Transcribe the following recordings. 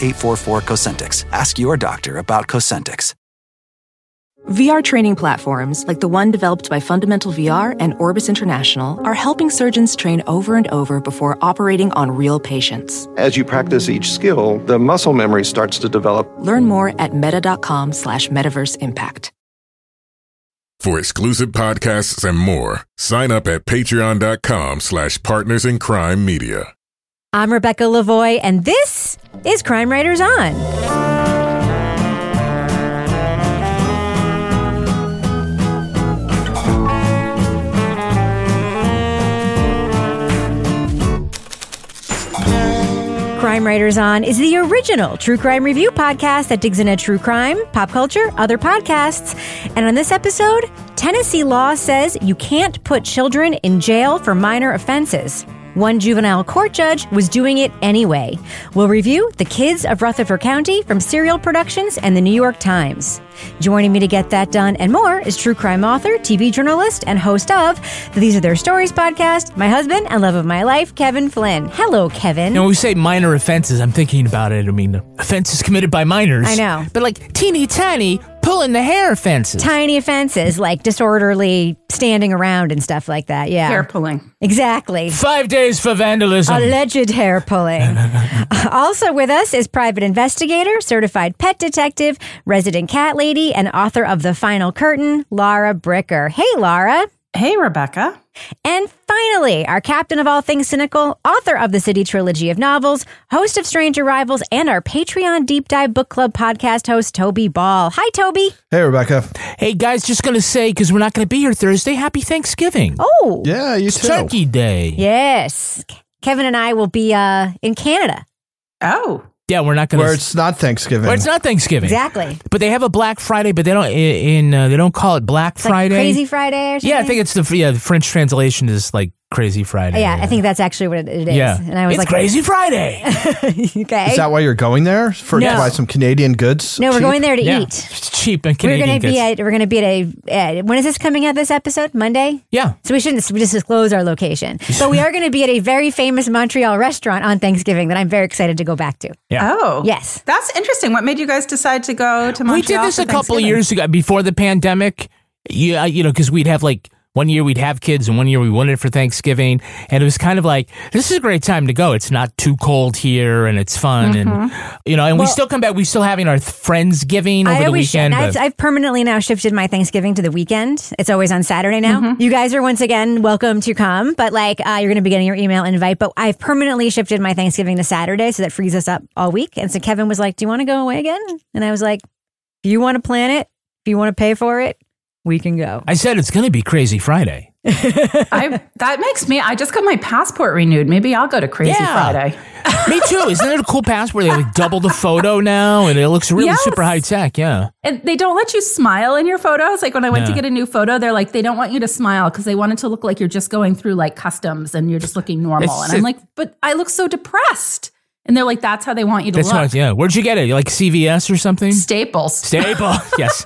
844 Cosentyx. Ask your doctor about Cosentyx. VR training platforms, like the one developed by Fundamental VR and Orbis International, are helping surgeons train over and over before operating on real patients. As you practice each skill, the muscle memory starts to develop. Learn more at meta.com slash metaverse impact. For exclusive podcasts and more, sign up at patreon.com slash partners in crime media. I'm Rebecca Lavoie, and this is Crime Writers On. Crime Writers On is the original true crime review podcast that digs into true crime, pop culture, other podcasts. And on this episode, Tennessee law says you can't put children in jail for minor offenses. One juvenile court judge was doing it anyway. We'll review The Kids of Rutherford County from Serial Productions and the New York Times. Joining me to get that done and more is true crime author, TV journalist, and host of the These Are Their Stories podcast, my husband and love of my life, Kevin Flynn. Hello, Kevin. You know, when we say minor offenses, I'm thinking about it. I mean, offenses committed by minors. I know. But like teeny tiny pulling the hair offenses. Tiny offenses like disorderly standing around and stuff like that. Yeah. Hair pulling. Exactly. Five days for vandalism. Alleged hair pulling. also with us is private investigator, certified pet detective, resident cat lady, and author of The Final Curtain, Laura Bricker. Hey, Laura. Hey, Rebecca. And finally, our captain of all things cynical, author of the City Trilogy of novels, host of Strange Arrivals, and our Patreon Deep Dive Book Club podcast host, Toby Ball. Hi, Toby. Hey, Rebecca. Hey, guys, just going to say, because we're not going to be here Thursday, happy Thanksgiving. Oh, Yeah, you It's too. Turkey Day. yes. Kevin and I will be uh, in Canada. Oh, Yeah, we're not going to. Where to. it's not Thanksgiving. Well, it's not Thanksgiving. Exactly. But they have a Black Friday, but they don't in uh, they don't call it Black It's like Friday. Crazy Friday or something. yeah, I think it's the yeah the French translation is like Crazy Friday. Yeah, I think that's actually what it it is. Yeah, And I was it's like, Crazy Friday. okay. Is that why you're going there for No. to buy some Canadian goods? no, we're cheap? going there to yeah, eat. it's cheap and We're Canadian. going to be at we're going to be at a uh, when is this coming out this episode? Monday? yeah. So we shouldn't s- just disclose our location. But we are going to be at a very famous Montreal restaurant on Thanksgiving that I'm very excited to go back to. Yeah. oh, Yes. That's interesting. What made you guys decide to go to Montreal? we did this for a couple Thanksgiving? years ago before the pandemic. Yeah, you know, because we'd have like one year we'd have kids and one year we wanted it for Thanksgiving, and it was kind of like this is a great time to go. It's not too cold here and it's fun, and you know, and we still come back. We still having our friendsgiving over I the always weekend. I've, I've permanently now shifted my Thanksgiving to the weekend. It's always on Saturday now. You guys are once again welcome to come, but like uh, you're going to be getting your email invite. But I've permanently shifted my Thanksgiving to Saturday, so that frees us up all week. And so Kevin was like, "Do you want to go away again?" And I was like, "If you want to plan it, if you want to pay for it, we can go." I said it's going to be Crazy Friday. I, that makes me. I just got my passport renewed. Maybe I'll go to Crazy Yeah. Friday. Me too. Isn't it a cool passport? They like double the photo now, and it looks really Yes. super high tech. Yeah. And they don't let you smile in your photos. Like when I went to get a new photo, they're like, they don't want you to smile because they want it to look like you're just going through like customs and you're just looking normal. It's- and I'm like, but I look so depressed. And they're like, that's how they want you to That's look. what. Yeah. Where'd you get it? Like CVS or something? Staples. Staples. yes.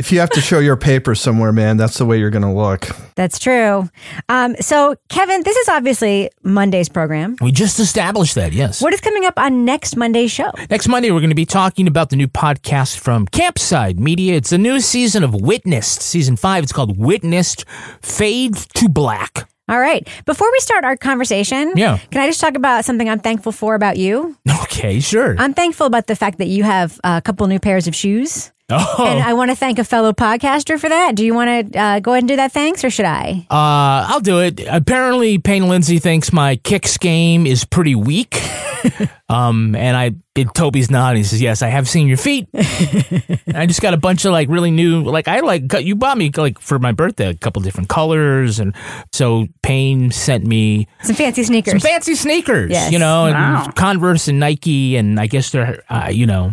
If you have to show your paper somewhere, man, that's the way you're going to look. That's true. Um, so Kevin, this is obviously Monday's program. We just established that. Yes. What is coming up on next Monday's show? Next Monday, we're going to be talking about the new podcast from Campside Media. It's a new season of Witnessed, season five. It's called Witnessed Fade to Black. All right. Before we start our conversation, Yeah. can I just talk about something I'm thankful for about you? Okay, sure. I'm thankful about the fact that you have a couple new pairs of shoes Oh. And I want to thank a fellow podcaster for that. Do you want to uh, go ahead and do that? Thanks, or should I? Uh, I'll do it. Apparently, Payne Lindsay thinks my kicks game is pretty weak. um, and I, it, Toby's nodding. He says, "Yes, I have seen your feet. I just got a bunch of like really new, like I like you bought me like for my birthday a couple different colors, and so Payne sent me Some fancy sneakers. some fancy sneakers, Yes. you know, and Converse and Nike, and I guess they're, uh, you know,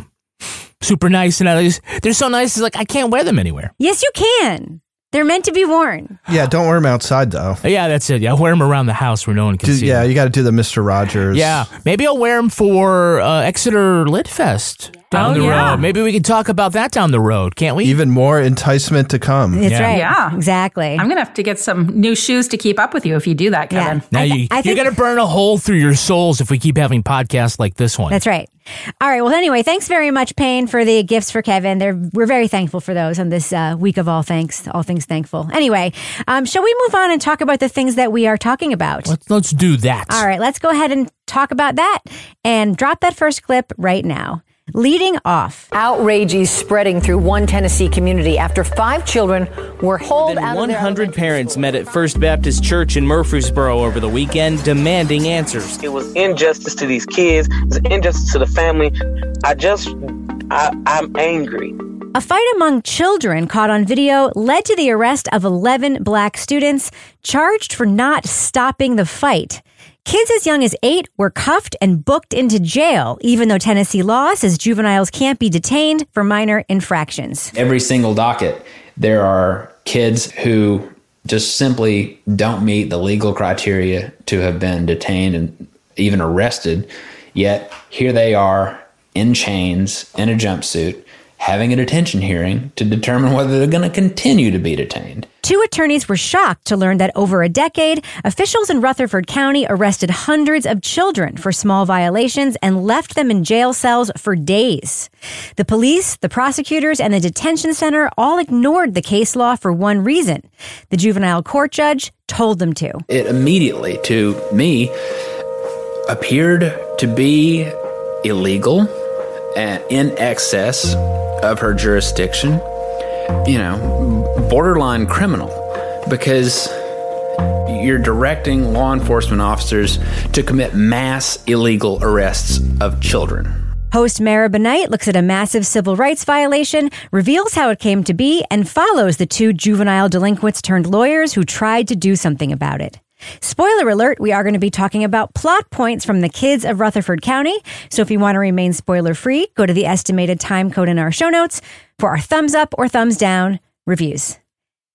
super nice. And I just, they're so nice. It's like I can't wear them anywhere. yes, you can. They're meant to be worn. Yeah, don't wear them outside though. Yeah, that's it. Yeah, I wear them around the house where no one can Do- see. yeah, 'em. you got to do the Mister Rogers. Yeah, maybe I'll wear them for uh, Exeter Lit Fest down Oh, the yeah. road. Maybe we can talk about that down the road, can't we? even more enticement to come. That's Yeah. right. Yeah. Exactly. I'm going to have to get some new shoes to keep up with you if you do that, Yeah. Kevin. now I th- you, I you're gonna burn a hole through your souls if we keep having podcasts like this one. That's right. All right. Well, anyway, thanks very much, Payne, for the gifts for Kevin. They're, we're very thankful for those on this uh, week of all thanks, all things thankful. Anyway, um, shall we move on and talk about the things that we are talking about? Let's let's do that. All right, let's go ahead and talk about that and drop that first clip right now. Leading off. Outrage is spreading through one Tennessee community after five children were hauled More out than of their 100 parents met at First Baptist Church in Murfreesboro over the weekend demanding answers. It was injustice to these kids. It's injustice to the family. I just, I, I'm angry. A fight among children caught on video led to the arrest of 11 black students charged for not stopping the fight. Kids as young as eight were cuffed and booked into jail, even though Tennessee law says juveniles can't be detained for minor infractions. every single docket, there are kids who just simply don't meet the legal criteria to have been detained and even arrested. Yet here they are in chains, in a jumpsuit, having a detention hearing to determine whether they're going to continue to be detained. Two attorneys were shocked to learn that over a decade, officials in Rutherford County arrested hundreds of children for small violations and left them in jail cells for days. The police, the prosecutors, and the detention center all ignored the case law for one reason. The juvenile court judge told them to. It immediately, to me, appeared to be illegal and in excess of her jurisdiction, you know, borderline criminal, because you're directing law enforcement officers to commit mass illegal arrests of children. Host Meribah Knight looks at a massive civil rights violation, reveals how it came to be, and follows the two juvenile delinquents turned lawyers who tried to do something about it. Spoiler alert, we are going to be talking about plot points from the kids of Rutherford County. So if you want to remain spoiler free, go to the estimated time code in our show notes for our thumbs up or thumbs down reviews.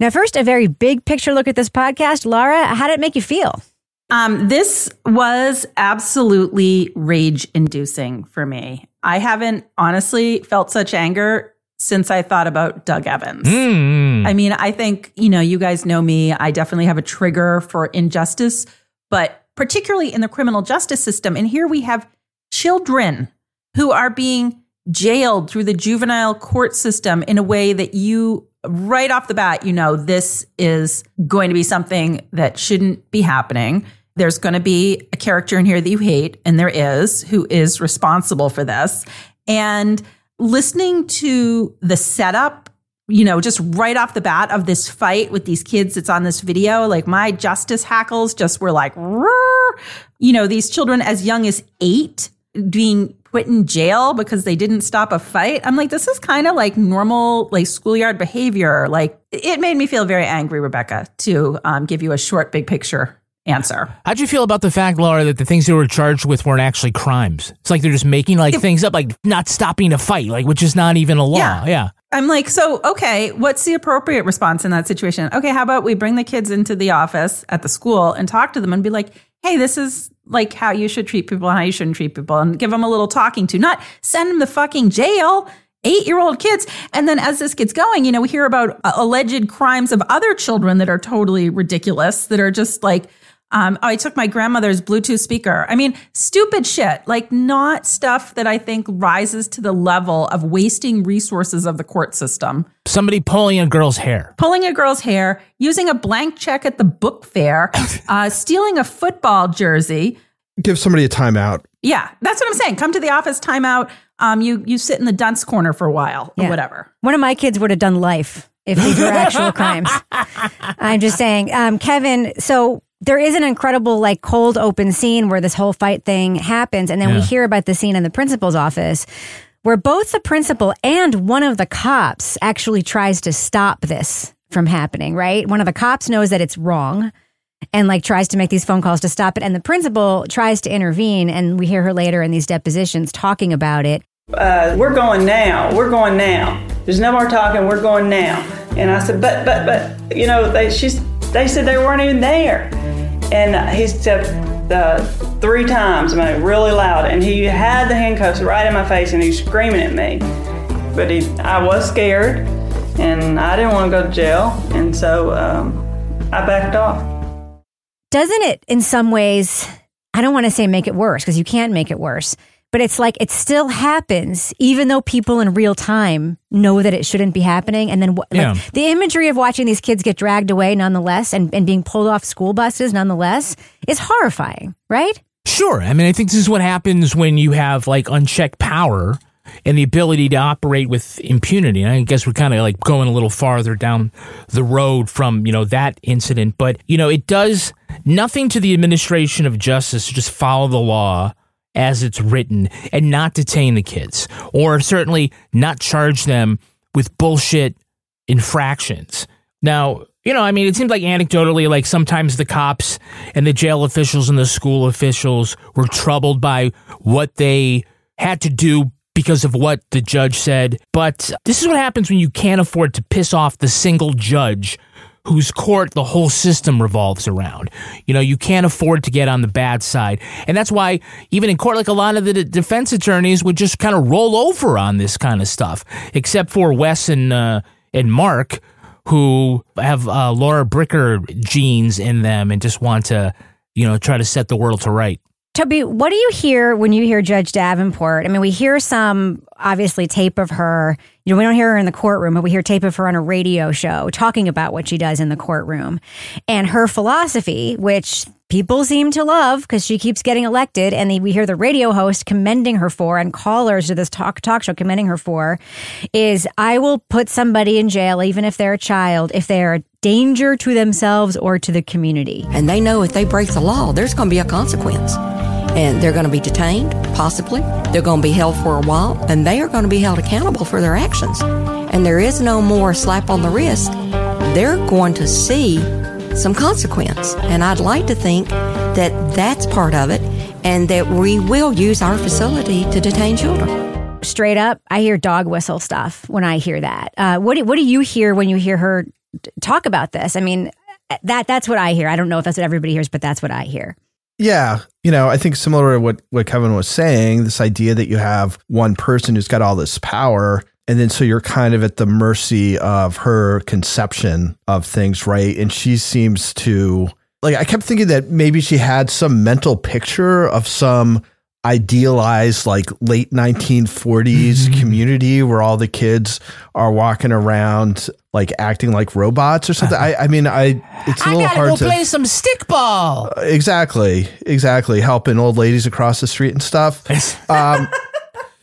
Now, first, a very big picture look at this podcast. Laura, how did it make you feel? Um, this was absolutely rage inducing for me. I haven't honestly felt such anger since I thought about Doug Evans. Mm. I mean, I think, you know, you guys know me. I definitely have a trigger for injustice, but particularly in the criminal justice system. And here we have children who are being jailed through the juvenile court system in a way that you, right off the bat, you know, this is going to be something that shouldn't be happening. There's going to be a character in here that you hate, and there is, who is responsible for this. And listening to the setup, you know, just right off the bat of this fight with these kids that's on this video, like my justice hackles just were like, "Roar." you know, these children as young as eight being put in jail because they didn't stop a fight. I'm like, this is kind of like normal, like schoolyard behavior. Like, it made me feel very angry, Rebecca, to um, give you a short, big picture answer. How'd you feel about the fact, Laura, that the things they were charged with weren't actually crimes? It's like they're just making like things up, like not stopping a fight, like which is not even a law. Yeah. yeah. I'm like, so, okay, what's the appropriate response in that situation? Okay, how about we bring the kids into the office at the school and talk to them and be like, hey, this is like how you should treat people and how you shouldn't treat people and give them a little talking to, not send them to fucking jail. Eight year old kids. And then as this gets going, you know, we hear about uh, alleged crimes of other children that are totally ridiculous, that are just like, um, oh, I took my grandmother's Bluetooth speaker. I mean, stupid shit, like not stuff that I think rises to the level of wasting resources of the court system. Somebody pulling a girl's hair. Pulling a girl's hair, using a blank check at the book fair, uh, stealing a football jersey, give somebody a timeout. Yeah, that's what I'm saying. Come to the office, timeout. Um, you you sit in the dunce corner for a while or whatever. One of my kids would have done life if these were actual crimes. I'm just saying, um, Kevin. So there is an incredible, like, cold open scene where this whole fight thing happens, and then we hear about the scene in the principal's office where both the principal and one of the cops actually tries to stop this from happening. Right? One of the cops knows that it's wrong. And like tries to make these phone calls to stop it. And the principal tries to intervene. And we hear her later in these depositions talking about it. uh, we're going now. We're going now. There's no more talking. We're going now. And I said, but, but, but, you know, they, she's, they said they weren't even there. And he said uh, three times, really loud. And he had the handcuffs right in my face and he was screaming at me. But he, I was scared and I didn't want to go to jail. And so um, I backed off. doesn't it in some ways i don't want to say make it worse because you can't make it worse but it's like it still happens even though people in real time know that it shouldn't be happening and then wh- Yeah. the imagery of watching these kids get dragged away nonetheless and, and being pulled off school buses nonetheless is horrifying right Sure. I mean, I think this is what happens when you have like unchecked power and the ability to operate with impunity. And I guess we're kind of like going a little farther down the road from, you know, that incident. But, you know, it does nothing to the administration of justice to just follow the law as it's written and not detain the kids or certainly not charge them with bullshit infractions. Now, you know, I mean, it seems like anecdotally, like sometimes the cops and the jail officials and the school officials were troubled by what they had to do because of what the judge said. But this is what happens when you can't afford to piss off the single judge whose court the whole system revolves around. You know, you can't afford to get on the bad side. And that's why even in court, like a lot of the defense attorneys would just kind of roll over on this kind of stuff, except for Wes and, uh, and Mark, who have uh, Laura Bricker genes in them and just want to, you know, try to set the world to right. Toby, what do you hear when you hear Judge Davenport? I mean, we hear some obviously tape of her. You know, we don't hear her in the courtroom, but we hear tape of her on a radio show talking about what she does in the courtroom and her philosophy, which people seem to love because she keeps getting elected. And we hear the radio host commending her for, and callers to this talk talk show commending her for, is I will put somebody in jail even if they're a child if they are a danger to themselves or to the community. And they know if they break the law, there's going to be a consequence. And they're going to be detained, possibly. They're going to be held for a while, and they are going to be held accountable for their actions. And there is no more slap on the wrist. They're going to see some consequence. And I'd like to think that that's part of it and that we will use our facility to detain children. straight up, I hear dog whistle stuff when I hear that. Uh, what do, what do you hear when you hear her talk about this? I mean, that that's what I hear. I don't know if that's what everybody hears, but that's what I hear. Yeah. You know, I think similar to what, what Kevin was saying, this idea that you have one person who's got all this power. And then so you're kind of at the mercy of her conception of things, right? And she seems to, like, I kept thinking that maybe she had some mental picture of some idealized, like, late 1940s mm-hmm. community where all the kids are walking around, like, acting like robots or something. Uh-huh. I, I mean, I, it's a I little gotta hard go to. play some stickball. Uh, exactly, exactly. Helping old ladies across the street and stuff. Um,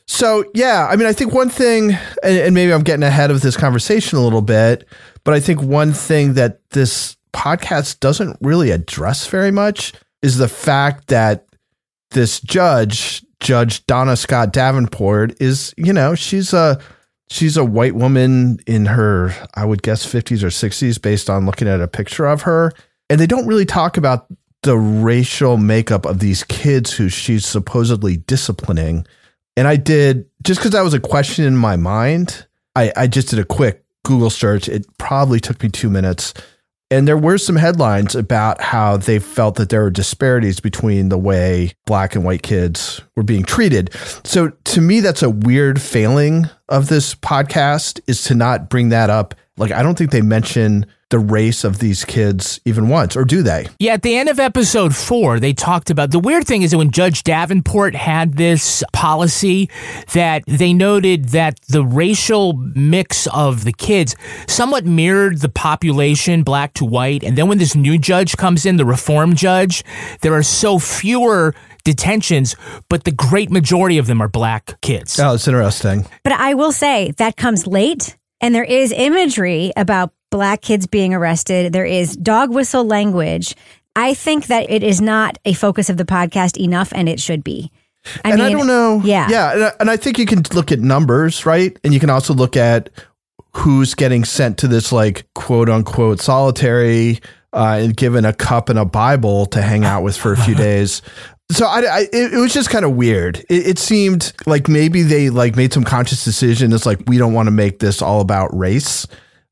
so yeah, I mean, I think one thing, and, and maybe I'm getting ahead of this conversation a little bit, but I think one thing that this podcast doesn't really address very much is the fact that this judge, Judge Donna Scott Davenport, is you know she's a she's a white woman in her I would guess 50s or 60s based on looking at a picture of her, and they don't really talk about the racial makeup of these kids who she's supposedly disciplining. And I did just because that was a question in my mind. I, I just did a quick Google search. It probably took me two minutes. And there were some headlines about how they felt that there were disparities between the way black and white kids were being treated. So to me, that's a weird failing of this podcast is to not bring that up. Like, I don't think they mention the race of these kids even once, or do they? Yeah, at the end of episode four, they talked about the weird thing is that when Judge Davenport had this policy, that they noted that the racial mix of the kids somewhat mirrored the population, black to white. And then when this new judge comes in, the reform judge, there are so fewer detentions, but the great majority of them are black kids. Oh, it's interesting. But I will say that comes late, and there is imagery about black kids being arrested. There is dog whistle language. I think that it is not a focus of the podcast enough, and it should be. I and I don't know. Yeah. Yeah. And I, and I think you can look at numbers, right? And you can also look at who's getting sent to this, like, quote unquote, solitary uh, and given a cup and a Bible to hang out with for a few days. So I, I it, it was just kind of weird. It, it seemed like maybe they like made some conscious decision. It's like we don't want to make this all about race,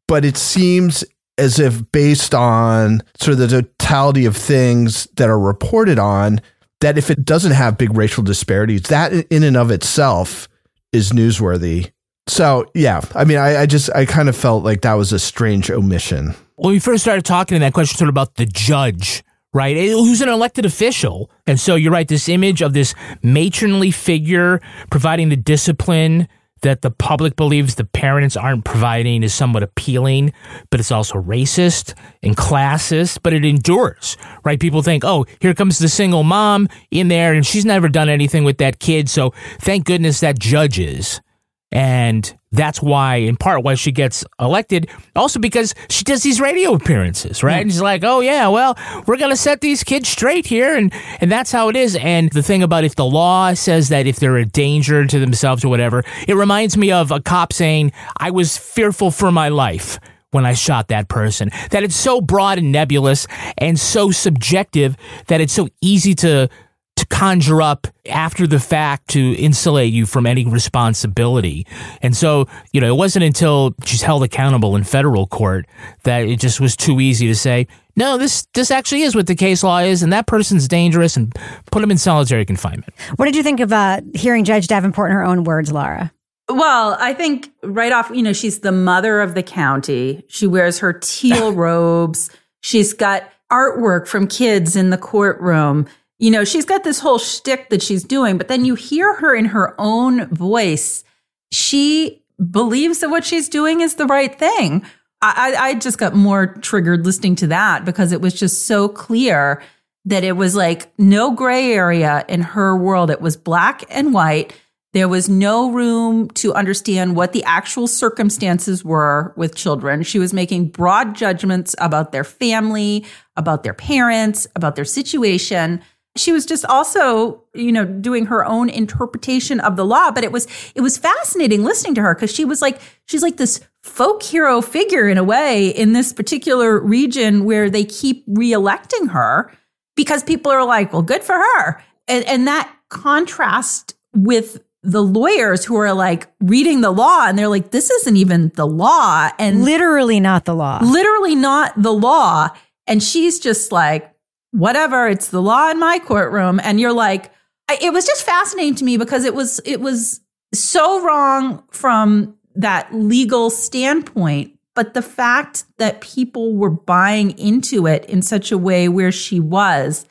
but it seems as if based on sort of the totality of things that are reported on, that if it doesn't have big racial disparities, that in and of itself is newsworthy. So yeah, I mean, I, I just I kind of felt like that was a strange omission. when we first started talking in that question sort of about the judge, right? Who's an elected official. And so you're right, this image of this matronly figure providing the discipline that the public believes the parents aren't providing is somewhat appealing, but it's also racist and classist, but it endures, right? People think, oh, here comes the single mom in there and she's never done anything with that kid. So thank goodness that judge is. And that's why, in part, why she gets elected. Also because she does these radio appearances, right? And she's like, "Oh yeah, well, we're gonna set these kids straight here," and and that's how it is. And the thing about if the law says that if they're a danger to themselves or whatever, it reminds me of a cop saying, "I was fearful for my life." When I shot that person, that it's so broad and nebulous and so subjective that it's so easy to to conjure up after the fact to insulate you from any responsibility. And so, you know, it wasn't until she's held accountable in federal court that it just was too easy to say, no, this this actually is what the case law is, and that person's dangerous, and put him in solitary confinement. What did you think of uh, hearing Judge Davenport in her own words, Laura? Well, I think right off, you know, she's the mother of the county. She wears her teal robes. She's got artwork from kids in the courtroom. You know, she's got this whole shtick that she's doing, but then you hear her in her own voice. She believes that what she's doing is the right thing. I, I just got more triggered listening to that because it was just so clear that it was like no gray area in her world. It was black and white. There was no room to understand what the actual circumstances were with children. She was making broad judgments about their family, about their parents, about their situation. She was just also, you know, doing her own interpretation of the law, but it was it was fascinating listening to her because she was like she's like this folk hero figure in a way in this particular region where they keep reelecting her because people are like, well, good for her. And and that contrast with the lawyers who are like reading the law and they're like, this isn't even the law. And literally not the law. Literally not the law. And she's just like, whatever, it's the law in my courtroom. And you're like, I, it was just fascinating to me because it was, it was so wrong from that legal standpoint. But the fact that people were buying into it in such a way where she was,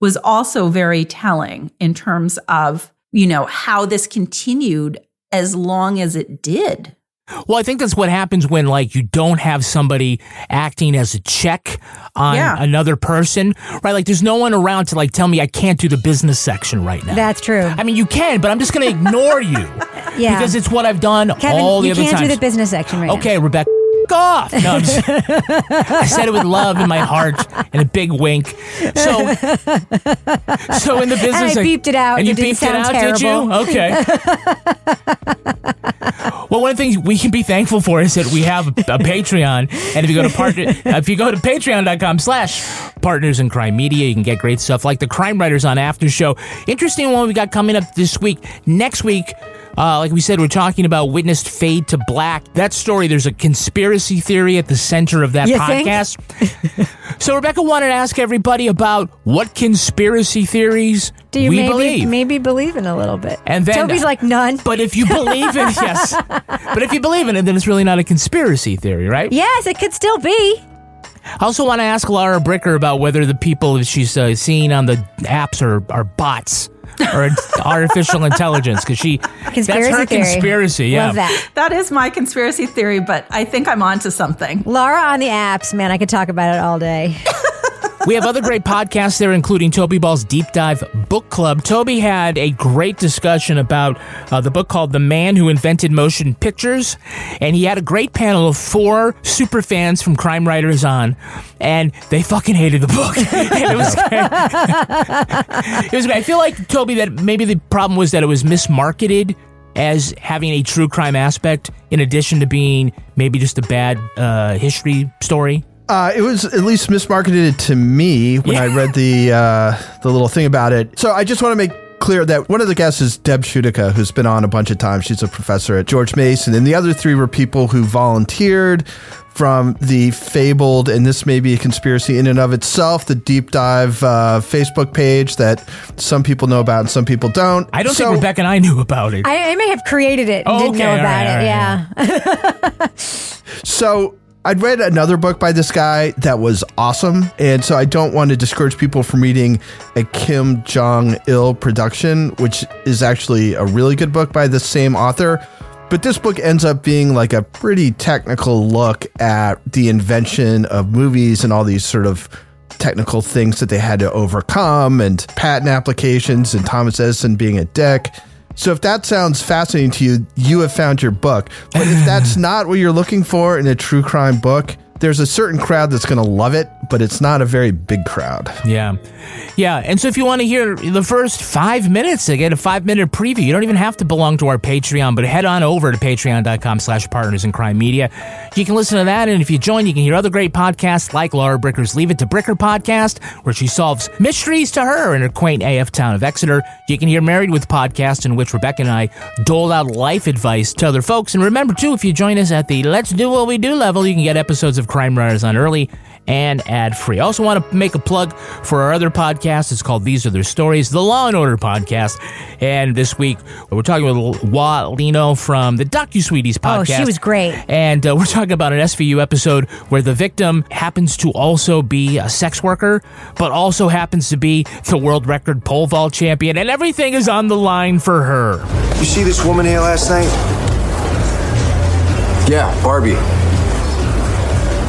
was also very telling in terms of you know, how this continued as long as it did. Well, I think that's what happens when like you don't have somebody acting as a check on Yeah. another person, right? Like there's no one around to like tell me I can't do the business section right now. That's true. I mean, you can, but I'm just going to ignore you Yeah. because it's what I've done Kevin, all the times. you can't do the business section right okay, Rebecca, off. No, just, I said it with love in my heart and a big wink. So, so in the business, And I beeped it out. And you It beeped it out, terrible. did you? Okay. Well, one of the things we can be thankful for is that we have a, Patreon, and if you go to partner, if you go to Patreon.com/slash Partners in Crime Media, you can get great stuff like the Crime Writers on After Show. Interesting one we got coming up this week. Next week. Uh, like we said, we're talking about witnessed fade to black. That story, there's a conspiracy theory at the center of that You podcast. so Rebecca wanted to ask everybody about what conspiracy theories Do you we maybe believe. maybe believe in a little bit? And then- Toby's like none. But if you believe in yes, but if you believe in it, then it's really not a conspiracy theory, right? Yes, it could still be. I also want to ask Laura Bricker about whether the people that she's uh, seeing on the apps are, are bots or artificial intelligence because she that's her theory. conspiracy. Yeah, Love that. That is my conspiracy theory, but I think I'm onto something. Laura on the apps, man, I could talk about it all day. we have other great podcasts there, including Toby Ball's Deep Dive Book Club. Toby had a great discussion about uh, the book called The Man Who Invented Motion Pictures, and he had a great panel of four super fans from Crime Writers on, and they fucking hated the book. It was, it was. great. I feel like Toby that maybe the problem was that it was mismarketed as having a true crime aspect, in addition to being maybe just a bad uh, history story. Uh, it was at least mismarketed to me when I read the uh, the little thing about it. So I just want to make clear that one of the guests is Deb Schutica, who's been on a bunch of times. She's a professor at George Mason, and the other three were people who volunteered from the fabled, and this may be a conspiracy in and of itself, the deep dive uh, Facebook page that some people know about and some people don't. I don't So- think Rebecca and I knew about it. I, I may have created it and Oh, didn't okay, know about right, it. all yeah. So I'd read another book by this guy that was awesome. And so I don't want to discourage people from reading a Kim Jong il production, which is actually a really good book by the same author. But this book ends up being like a pretty technical look at the invention of movies and all these sort of technical things that they had to overcome and patent applications and Thomas Edison being a dick. So if that sounds fascinating to you, you have found your book. But if that's not what you're looking for in a true crime book, there's a certain crowd that's going to love it, but it's not a very big crowd. Yeah. Yeah. And so if you want to hear the first five minutes get a five minute preview, you don't even have to belong to our Patreon, but head on over to patreon.com slash partners in crime media. You can listen to that. And if you join, you can hear other great podcasts like Laura Bricker's Leave It to Bricker podcast, where she solves mysteries to her in her quaint AF town of Exeter. You can hear Married with podcast, in which Rebecca and I dole out life advice to other folks. And remember, too, if you join us at the Let's Do What We Do level, you can get episodes of Crime Writers on early and ad free. I also want to make a plug for our other podcast. It's called These Are Their Stories, the Law and Order podcast. And this week, we're talking with Wa Lino from the DocuSweeties Oh, podcast. she was great. And uh, we're talking about an SVU episode where the victim happens to also be a sex worker, but also happens to be the world record pole vault champion, and everything is on the line for her. You see this woman here last night? Yeah, Barbie.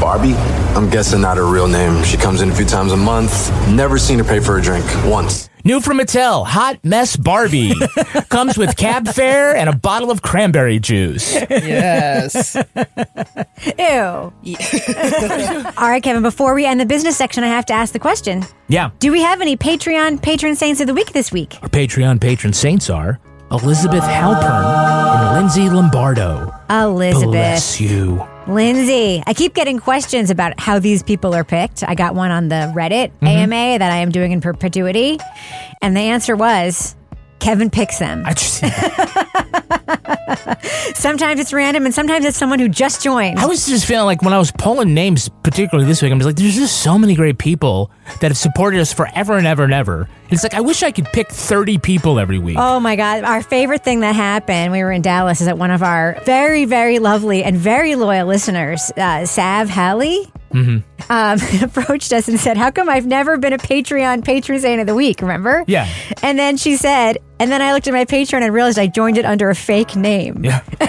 Barbie? I'm guessing not her real name. She comes in a few times a month. Never seen her pay for a drink. Once. New from Mattel, Hot Mess Barbie. Comes with cab fare and a bottle of cranberry juice. Yes. Ew. All right, Kevin, before we end the business section, I have to ask the question Yeah. Do we have any Patreon patron saints of the week this week? Our Patreon patron saints are Elizabeth Halpern and Lindsay Lombardo. Elizabeth. Bless you. Lindsay, I keep getting questions about how these people are picked. I got one on the Reddit Mm-hmm. AMA that I am doing in perpetuity, and the answer was Kevin picks them. sometimes it's random, and sometimes it's someone who just joined. I was just feeling like when I was pulling names, particularly this week, I'm just like, there's just so many great people that have supported us forever and ever and ever. And it's like, I wish I could pick 30 people every week. Oh my God. Our favorite thing that happened, we were in Dallas, is that one of our very, very lovely and very loyal listeners, uh, Sav Halley, Mm-hmm. um, approached us and said, How come I've never been a Patreon patron saint of the week? Remember? Yeah. And then she said, and then I looked at my Patreon and realized I joined it under a fake name. Yeah.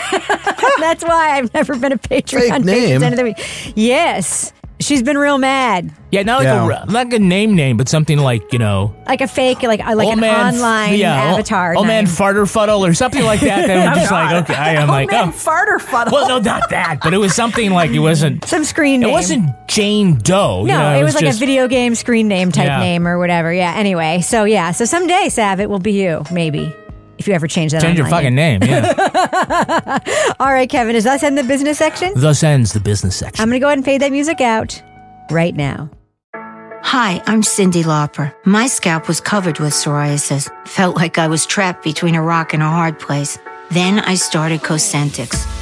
That's why I've never been a Patreon Fake patron name? saint of the week. Yes. She's been real mad. Yeah, not like, Yeah. A, not like a name name, but something like, you know, Like a fake, like uh, like Old an man, online yeah, old- avatar. Old man name. farter fuddle or something like that. That was just like, okay, I am oh, like, man, oh. farter fuddle. Well, no, not that, but it was something like it wasn't. Some screen name. It wasn't Jane Doe. No, you know, it was, like just, a video game screen name type Yeah. name or whatever. Yeah. Anyway, so yeah, so someday, Sav, it will be you, maybe, if you ever change that. Change your fucking name. Yeah. All right, Kevin, is us in the business section? Thus ends the business section. I'm going to go ahead and fade that music out right now. Hi, I'm Cyndi Lauper. My scalp was covered with psoriasis. Felt like I was trapped between a rock and a hard place. Then I started Cosentyx.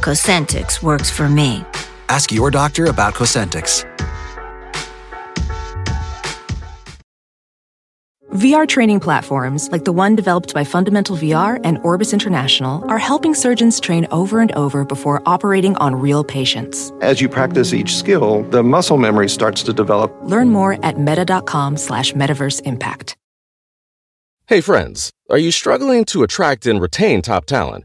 Cosentyx works for me. Ask your doctor about Cosentyx. VR training platforms, like the one developed by Fundamental VR and Orbis International, are helping surgeons train over and over before operating on real patients. As you practice each skill, the muscle memory starts to develop. Learn more at meta.com slash metaverse impact. Hey friends, are you struggling to attract and retain top talent?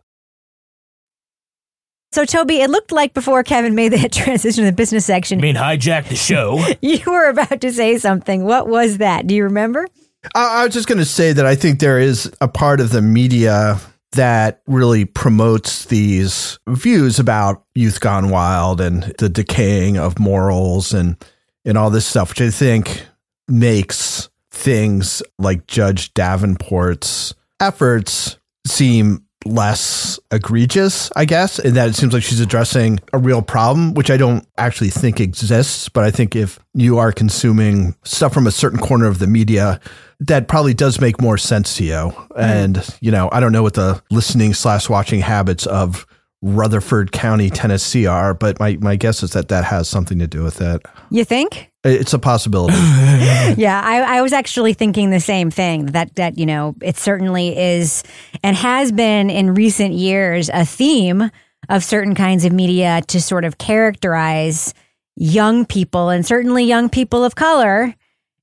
So, Toby, it looked like before Kevin made that transition to the business section. I mean, hijack the show. you were about to say something. What was that? Do you remember? I, I was just going to say that I think there is a part of the media that really promotes these views about youth gone wild and the decaying of morals and and all this stuff, which I think makes things like Judge Davenport's efforts seem less egregious, I guess, in that it seems like she's addressing a real problem, which I don't actually think exists. But I think if you are consuming stuff from a certain corner of the media, that probably does make more sense to you. And, you know, I don't know what the listening slash watching habits of Rutherford County, Tennessee are, but my, my guess is that that has something to do with it. You think? It's a possibility. yeah, I, I was actually thinking the same thing. That that you know, it certainly is and has been in recent years a theme of certain kinds of media to sort of characterize young people and certainly young people of color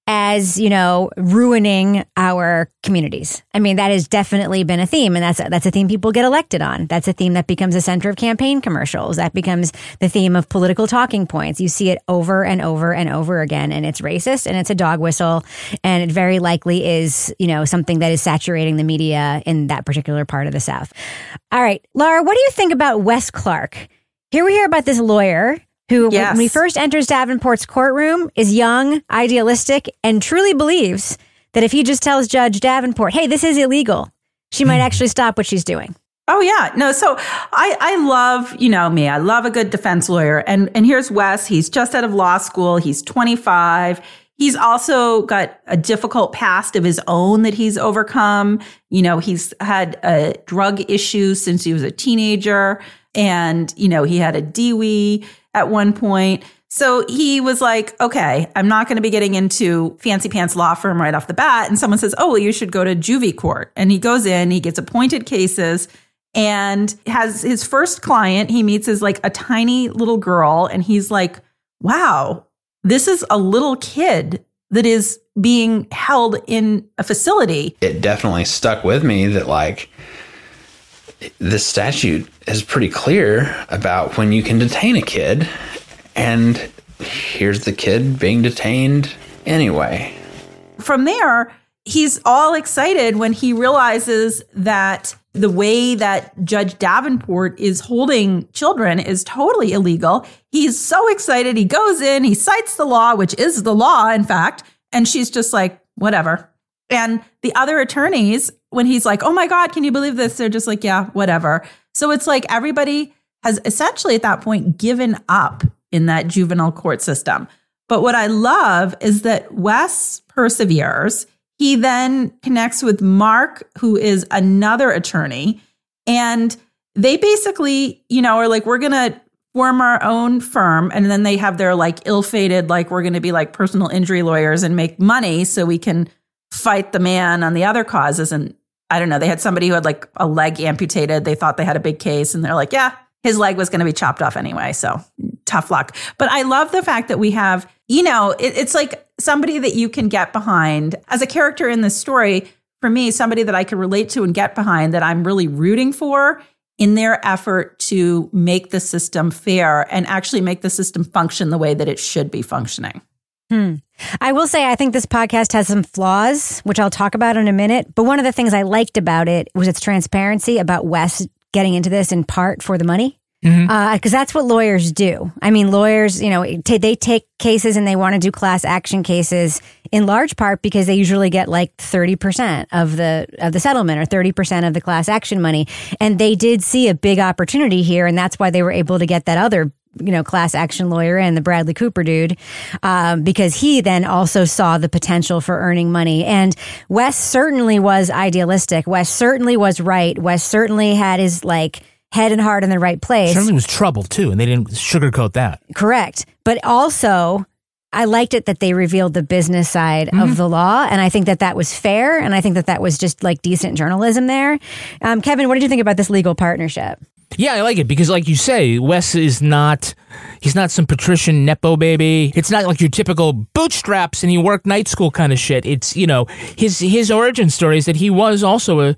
as you know ruining our communities. I mean that has definitely been a theme, and that's a, that's a theme people get elected on. That's a theme that becomes a center of campaign commercials. That becomes the theme of political talking points. You see it over and over and over again, and it's racist and it's a dog whistle, and it very likely is you know something that is saturating the media in that particular part of the South. All right, Laura, what do you think about Wes Clark? Here we hear about this lawyer who, Yes. when he first enters Davenport's courtroom, is young, idealistic, and truly believes that if he just tells Judge Davenport, hey, this is illegal, she might hmm. actually stop what she's doing. Oh yeah, no. So I I love you know me. I love a good defense lawyer. And and here's Wes. He's just out of law school. He's 25. He's also got a difficult past of his own that he's overcome. You know, he's had a drug issue since he was a teenager, and you know he had a DWI at one point. So he was like, okay, I'm not going to be getting into fancy pants law firm right off the bat. And someone says, oh, well, you should go to juvie court. And he goes in, he gets appointed cases and has his first client. He meets as like a tiny little girl. And he's like, wow, this is a little kid that is being held in a facility. it definitely stuck with me that like the statute is pretty clear about when you can detain a kid and here's the kid being detained anyway From there, he's all excited when he realizes that the way that Judge Davenport is holding children is totally illegal. He's so excited. He goes in, he cites the law, which is the law, in fact, and she's just like, whatever. And the other attorneys, when he's like, oh my God, can you believe this? They're just like, yeah, whatever. So it's like everybody has essentially at that point given up in that juvenile court system. But what I love is that Wes perseveres. He then connects with Mark, who is another attorney, and they basically, you know, are like, we're going to form our own firm. And then they have their like ill fated, like, we're going to be like personal injury lawyers and make money so we can fight the man on the other causes. And I don't know, they had somebody who had like a leg amputated. They thought they had a big case and they're like, yeah, his leg was going to be chopped off anyway. So tough luck. But I love the fact that we have, you know, it, it's like somebody that you can get behind as a character in this story. For me, somebody that I can relate to and get behind that I'm really rooting for in their effort to make the system fair and actually make the system function the way that it should be functioning. Hmm. I will say, I think this podcast has some flaws, which I'll talk about in a minute. But one of the things I liked about it was its transparency about Wes getting into this in part for the money. because uh, that's what lawyers do. I mean, lawyers, you know, t- they take cases and they want to do class action cases in large part because they usually get like thirty percent of the of the settlement or thirty percent of the class action money, and they did see a big opportunity here, and that's why they were able to get that other you know, class action lawyer and the Bradley Cooper dude, um, because he then also saw the potential for earning money. And Wes certainly was idealistic. Wes certainly was right. Wes certainly had his like head and heart in the right place. Certainly was trouble too, and they didn't sugarcoat that. Correct. But also, I liked it that they revealed the business side Mm-hmm. of the law, and I think that that was fair, and I think that that was just like decent journalism there. Um, Kevin, what did you think about this legal partnership? Yeah, I like it because, like you say, Wes is not. He's not some patrician nepo baby. It's not like your typical bootstraps and he worked night school kind of shit. It's you know his his origin story is that he was also a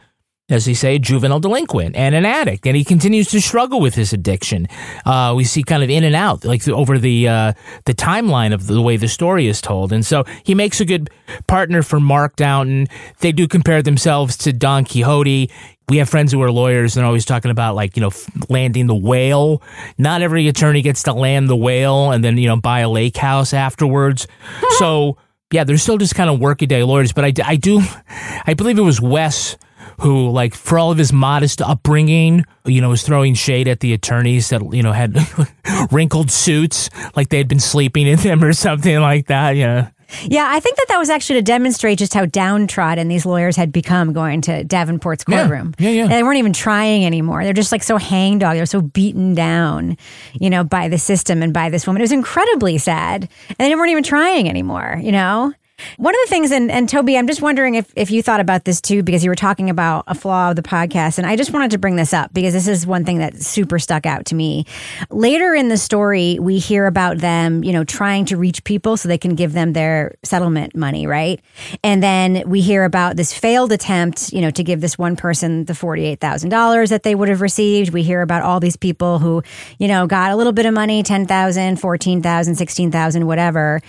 as they say, juvenile delinquent and an addict, and he continues to struggle with his addiction. Uh, we see kind of in and out, like over the uh, the timeline of the way the story is told, and so he makes a good partner for Mark Downton. They do compare themselves to Don Quixote. We have friends who are lawyers and are always talking about like you know landing the whale. Not every attorney gets to land the whale and then you know buy a lake house afterwards. so yeah, they're still just kind of workaday lawyers. But I, I do, I believe it was Wes who, like, for all of his modest upbringing, you know, was throwing shade at the attorneys that, you know, had wrinkled suits, like they had been sleeping in them or something like that. Yeah. Yeah, I think that that was actually to demonstrate just how downtrodden these lawyers had become going to Davenport's Yeah. courtroom. Yeah, yeah. And they weren't even trying anymore. They're just like so hangdog. They're so beaten down, you know, by the system and by this woman. It was incredibly sad. And they weren't even trying anymore, you know? One of the things, and, and Toby, I'm just wondering if, if you thought about this too, because you were talking about a flaw of the podcast. And I just wanted to bring this up because this is one thing that super stuck out to me. Later in the story, we hear about them, you know, trying to reach people so they can give them their settlement money, right? And then we hear about this failed attempt, you know, to give this one person the $48,000 that they would have received. We hear about all these people who, you know, got a little bit of money, 10,000, 14,000, 16,000, whatever.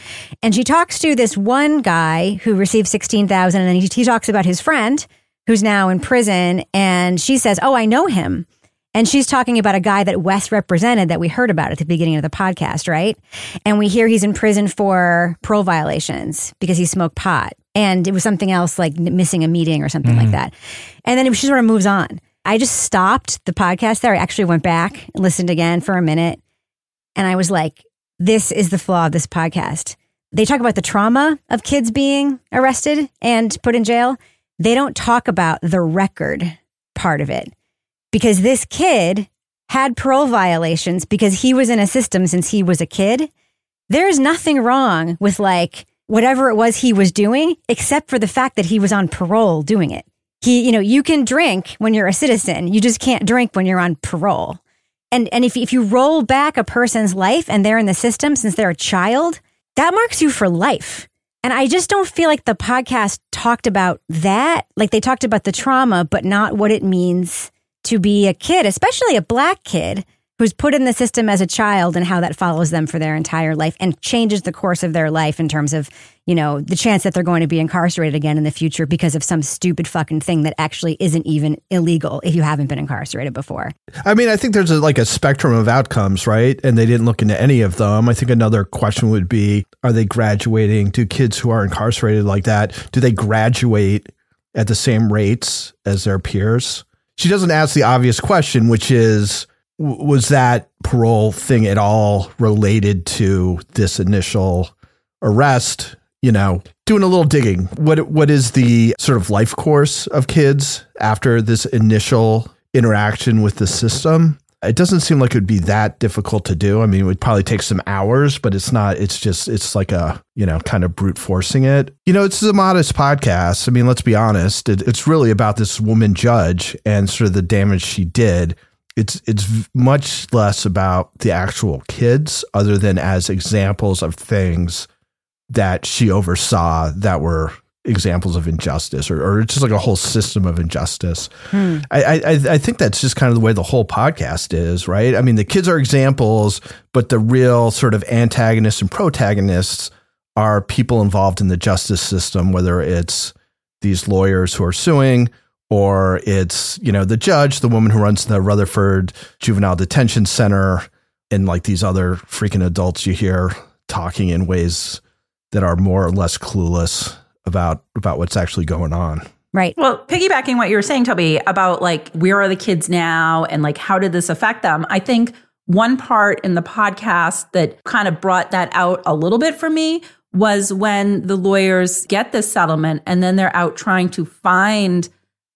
And she talks to this one guy who received 16,000 and then he, he talks about his friend who's now in prison and she says, "Oh, I know him." And she's talking about a guy that Wes represented that we heard about at the beginning of the podcast, right? And we hear he's in prison for parole violations because he smoked pot. And it was something else like missing a meeting or something like mm-hmm. that. And then she sort of moves on. I just stopped the podcast there. I actually went back and listened again for a minute. And I was like, this is the flaw of this podcast. They talk about the trauma of kids being arrested and put in jail. They don't talk about the record part of it because this kid had parole violations because he was in a system since he was a kid. There's nothing wrong with like whatever it was he was doing, except for the fact that he was on parole doing it. He, you know, you can drink when you're a citizen. You just can't drink when you're on parole. And and if if you roll back a person's life and they're in the system since they're a child, that marks you for life. And I just don't feel like the podcast talked about that. Like they talked about the trauma, but not what it means to be a kid, especially a black kid who's put in the system as a child and how that follows them for their entire life and changes the course of their life in terms of, you know, the chance that they're going to be incarcerated again in the future because of some stupid fucking thing that actually isn't even illegal if you haven't been incarcerated before. I mean, I think there's a, like a spectrum of outcomes, right? And they didn't look into any of them. I think another question would be Are they graduating? Do kids who are incarcerated like that, do they graduate at the same rates as their peers? She doesn't ask the obvious question, which is Was that parole thing at all related to this initial arrest? You know, doing a little digging. What what is the sort of life course of kids after this initial interaction with the system? It doesn't seem like it would be that difficult to do. I mean, it would probably take some hours, but it's not, it's just, it's like a, you know, kind of brute forcing it. You know, it's a modest podcast. I mean, let's be honest. It, it's really about this woman judge and sort of the damage she did. It's, it's much less about the actual kids other than as examples of things that she oversaw that were examples of injustice or, or just like a whole system of injustice. Hmm. I, I I think that's just kind of the way the whole podcast is, right? I mean, the kids are examples, but the real sort of antagonists and protagonists are people involved in the justice system, whether it's these lawyers who are suing or it's, you know, the judge, the woman who runs the Rutherford Juvenile Detention Center, and like these other freaking adults you hear talking in ways that are more or less clueless about about what's actually going on. Right. Well, piggybacking what you were saying, Toby, about like where are the kids now and like how did this affect them? I think one part in the podcast that kind of brought that out a little bit for me was when the lawyers get this settlement and then they're out trying to find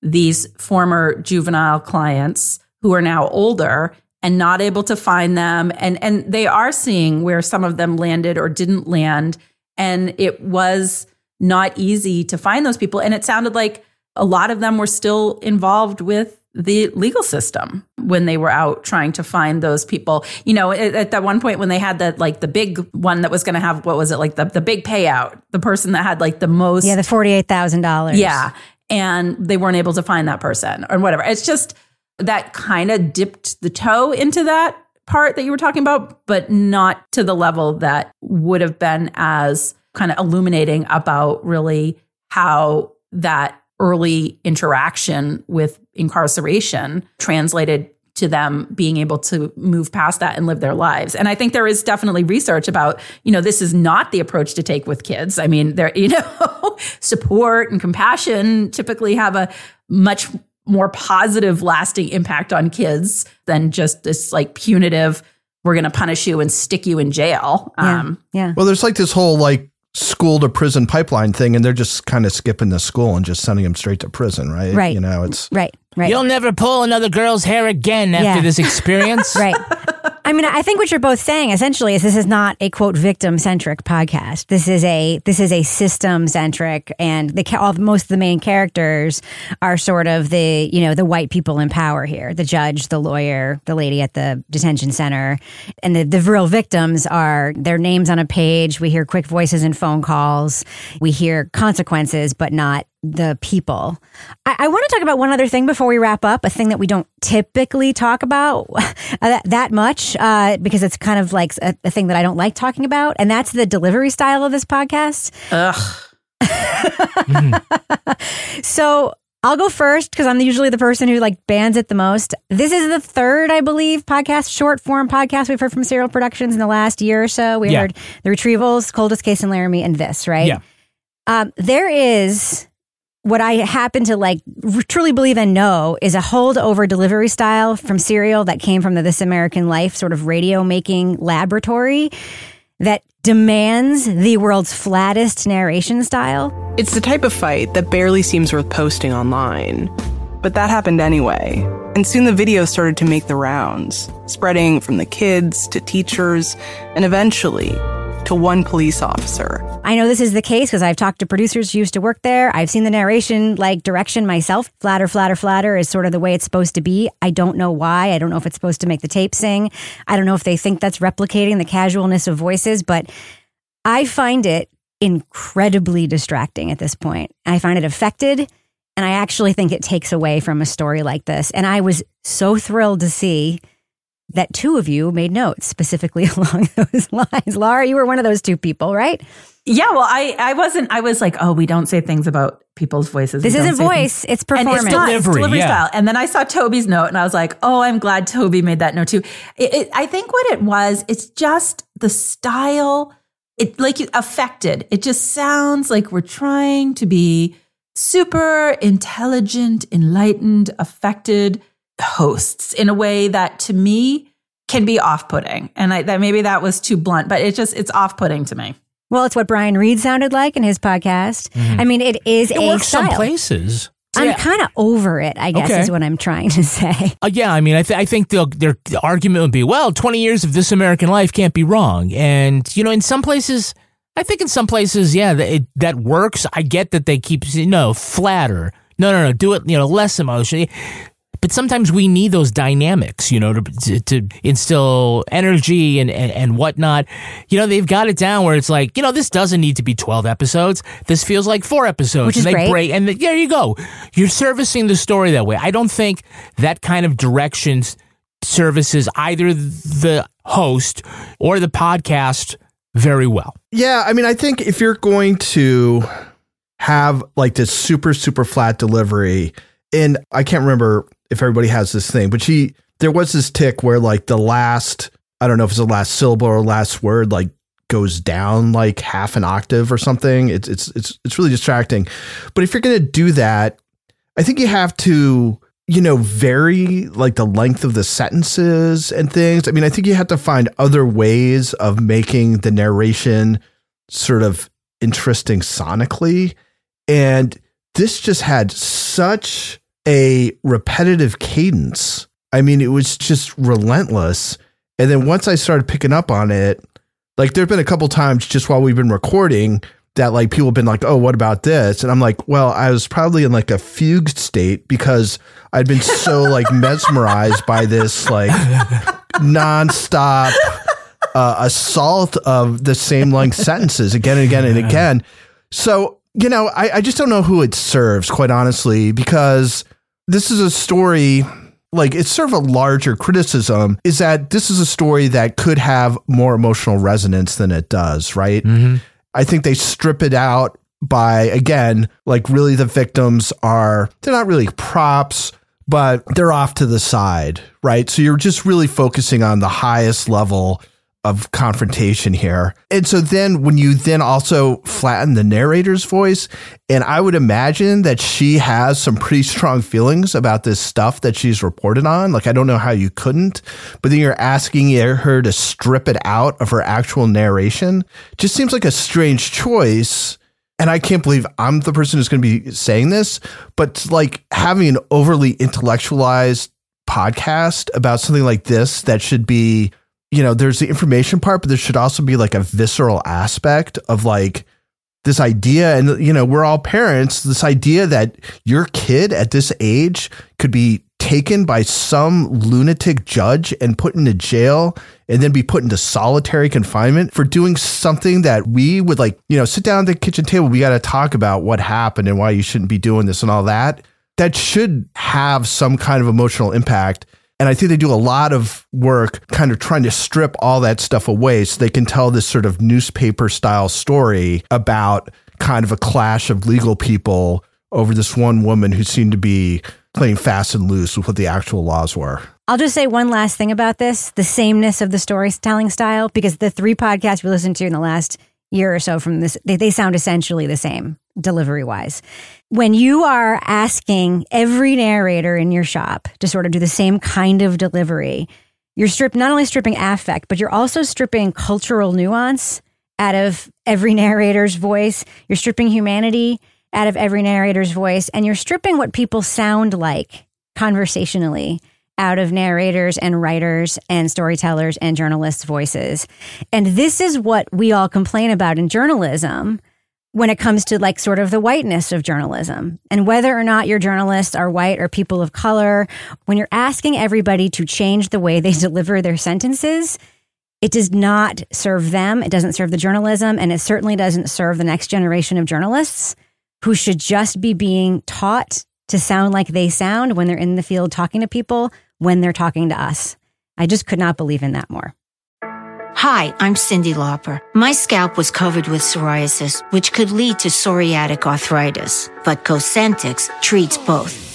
these former juvenile clients who are now older and not able to find them and and they are seeing where some of them landed or didn't land and it was not easy to find those people and it sounded like a lot of them were still involved with the legal system when they were out trying to find those people. You know, at, at that one point when they had that like the big one that was going to have what was it like the the big payout, the person that had like the most Yeah, the $48,000. yeah. And they weren't able to find that person or whatever. It's just that kind of dipped the toe into that part that you were talking about, but not to the level that would have been as kind of illuminating about really how that early interaction with incarceration translated to them being able to move past that and live their lives. And I think there is definitely research about, you know, this is not the approach to take with kids. I mean, there, you know, support and compassion typically have a much more positive lasting impact on kids than just this like punitive we're going to punish you and stick you in jail. Um, yeah. Well, there's like this whole like school to prison pipeline thing, and they're just kind of skipping the school and just sending them straight to prison, right? Right. You know, it's Right. Right. You'll never pull another girl's hair again after Yeah. this experience. right. I mean, I think what you're both saying essentially is this is not a quote victim centric podcast. This is a this is a system centric, and the all, most of the main characters are sort of the you know the white people in power here: the judge, the lawyer, the lady at the detention center, and the, the real victims are their names on a page. We hear quick voices and phone calls. We hear consequences, but not the people. I, I want to talk about one other thing before we wrap up, a thing that we don't typically talk about that, that much uh, because it's kind of like a, a thing that I don't like talking about, and that's the delivery style of this podcast. Ugh. So I'll go first because I'm usually the person who like bans it the most. This is the third, I believe, podcast, short form podcast we've heard from Serial Productions in the last year or so. We Yeah. heard the Retrievals, Coldest Case in Laramie, and this, right? Yeah. Um, there is what I happen to like truly believe and know is a holdover delivery style from Serial that came from the This American Life sort of radio making laboratory that demands the world's flattest narration style. It's the type of fight that barely seems worth posting online. But that happened anyway. And soon the video started to make the rounds, spreading from the kids to teachers, and eventually to one police officer. I know this is the case because I've talked to producers who used to work there. I've seen the narration like direction myself. Flatter, flatter, flatter is sort of the way it's supposed to be. I don't know why. I don't know if it's supposed to make the tape sing. I don't know if they think that's replicating the casualness of voices, but I find it incredibly distracting at this point. I find it affected. And I actually think it takes away from a story like this. And I was so thrilled to see that two of you made notes specifically along those lines. Laura, you were one of those two people, right? Yeah, well, I, I wasn't. I was like, oh, we don't say things about people's voices. This We isn't voice, things- it's performance. not, it's Delivery, delivery yeah. style. And then I saw Toby's note, and I was like, oh, I'm glad Toby made that note too. It, it, I think what it was, it's just the style. It like you affected. It just sounds like we're trying to be super intelligent, enlightened, affected hosts in a way that to me can be off-putting. And I, that maybe that was too blunt, but it just it's off-putting to me. Well, it's what Brian Reed sounded like in his podcast. Mhm. I mean, it is It a works some places. I'm kind of over it, I guess, Okay. is what I'm trying to say. Uh, yeah, I mean, I, th- I think the, their argument would be, well, 20 years of this American life can't be wrong. And, you know, in some places, I think in some places, yeah, that, it, that works. I get that they keep, saying, no, flatter. No, no, no, do it, you know, less emotion. But sometimes we need those dynamics, you know, to, to, to instill energy and, and, and whatnot. You know, they've got it down where it's like, you know, this doesn't need to be 12 episodes. This feels like four episodes. Which is and they great. break, and there you go. You're servicing the story that way. I don't think that kind of direction services either the host or the podcast very well. Yeah, I mean, I think if you're going to have like this super super flat delivery And I can't remember if everybody has this thing, but she there was this tick where like the last I don't know if it's the last syllable or last word like goes down like half an octave or something. It's it's it's it's really distracting. But if you're gonna do that, I think you have to you know vary like the length of the sentences and things. I mean, I think you have to find other ways of making the narration sort of interesting sonically. And this just had such a repetitive cadence. I mean, it was just relentless. And then once I started picking up on it, like there've been a couple times just while we've been recording that like people have been like, "Oh, what about this?" And I'm like, "Well, I was probably in like a fugue state because I'd been so like mesmerized by this like nonstop uh, assault of the same length sentences again and again and again." So you know, I, I just don't know who it serves, quite honestly, because this is a story like it's sort of a larger criticism is that this is a story that could have more emotional resonance than it does, right? Mm-hmm. I think they strip it out by again, like really the victims are they're not really props, but they're off to the side, right? So you're just really focusing on the highest level of confrontation here. And so then when you then also flatten the narrator's voice, and I would imagine that she has some pretty strong feelings about this stuff that she's reported on. Like, I don't know how you couldn't, but then you're asking her to strip it out of her actual narration. Just seems like a strange choice. And I can't believe I'm the person who's going to be saying this, but like having an overly intellectualized podcast about something like this that should be you know, there's the information part, but there should also be like a visceral aspect of like this idea. And, you know, we're all parents, this idea that your kid at this age could be taken by some lunatic judge and put into jail and then be put into solitary confinement for doing something that we would like, you know, sit down at the kitchen table. We got to talk about what happened and why you shouldn't be doing this and all that. That should have some kind of emotional impact. And I think they do a lot of work kind of trying to strip all that stuff away so they can tell this sort of newspaper style story about kind of a clash of legal people over this one woman who seemed to be playing fast and loose with what the actual laws were. I'll just say one last thing about this the sameness of the storytelling style, because the three podcasts we listened to in the last year or so from this, they, they sound essentially the same delivery wise. When you are asking every narrator in your shop to sort of do the same kind of delivery, you're strip not only stripping affect, but you're also stripping cultural nuance out of every narrator's voice. You're stripping humanity out of every narrator's voice, and you're stripping what people sound like conversationally out of narrators and writers and storytellers and journalists' voices. And this is what we all complain about in journalism when it comes to like sort of the whiteness of journalism and whether or not your journalists are white or people of color, when you're asking everybody to change the way they deliver their sentences, it does not serve them. It doesn't serve the journalism, and it certainly doesn't serve the next generation of journalists who should just be being taught to sound like they sound when they're in the field talking to people, when they're talking to us. I just could not believe in that more. Hi, I'm Cyndi Lauper. My scalp was covered with psoriasis, which could lead to psoriatic arthritis, but Cosentyx treats both.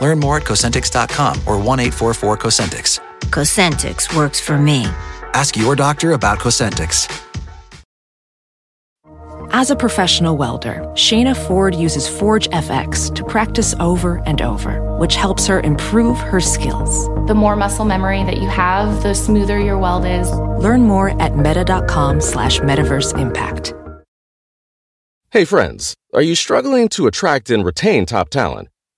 Learn more at Cosentyx.com or 1 844 Cosentyx. Cosentyx works for me. Ask your doctor about Cosentyx. As a professional welder, Shayna Ford uses Forge FX to practice over and over, which helps her improve her skills. The more muscle memory that you have, the smoother your weld is. Learn more at meta.com slash metaverse impact. Hey friends, are you struggling to attract and retain top talent?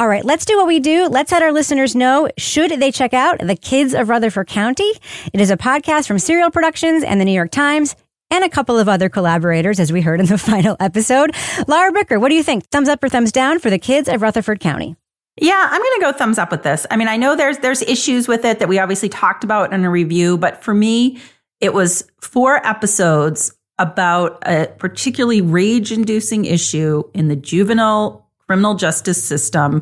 All right, let's do what we do. Let's let our listeners know should they check out The Kids of Rutherford County. It is a podcast from Serial Productions and the New York Times and a couple of other collaborators, as we heard in the final episode. Laura Bricker, what do you think? Thumbs up or thumbs down for The Kids of Rutherford County? Yeah, I'm going to go thumbs up with this. I mean, I know there's there's issues with it that we obviously talked about in a review, but for me, it was four episodes about a particularly rage-inducing issue in the juvenile criminal justice system.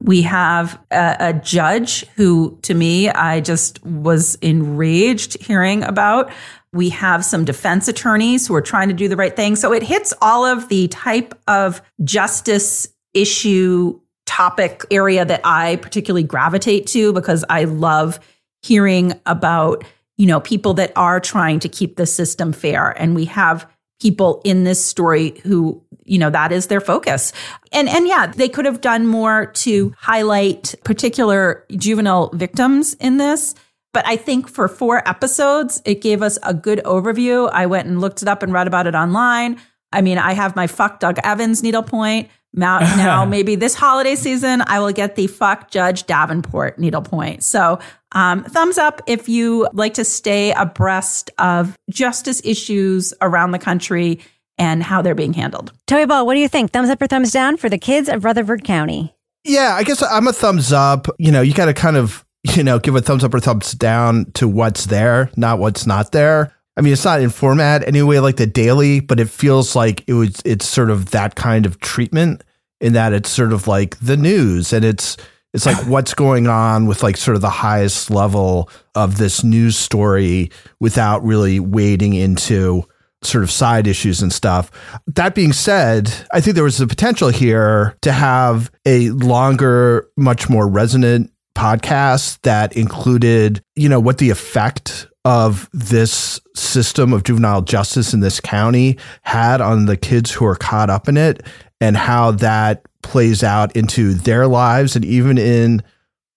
We have a, a judge who, to me, I just was enraged hearing about. We have some defense attorneys who are trying to do the right thing. So it hits all of the type of justice issue topic area that I particularly gravitate to because I love hearing about, you know, people that are trying to keep the system fair. And we have people in this story who, you know, that is their focus. And and yeah, they could have done more to highlight particular juvenile victims in this. But I think for four episodes, it gave us a good overview. I went and looked it up and read about it online. I mean, I have my fuck Doug Evans needlepoint. Now, now maybe this holiday season, I will get the fuck Judge Davenport needlepoint. So, um, thumbs up if you like to stay abreast of justice issues around the country and how they're being handled. Toby Ball, what do you think? Thumbs up or thumbs down for the kids of Rutherford County? Yeah, I guess I'm a thumbs up. You know, you got to kind of, you know, give a thumbs up or thumbs down to what's there, not what's not there. I mean, it's not in format anyway like the daily, but it feels like it was it's sort of that kind of treatment in that it's sort of like the news and it's it's like what's going on with like sort of the highest level of this news story without really wading into sort of side issues and stuff. That being said, I think there was the potential here to have a longer, much more resonant podcast that included, you know, what the effect of this system of juvenile justice in this county had on the kids who are caught up in it and how that plays out into their lives and even in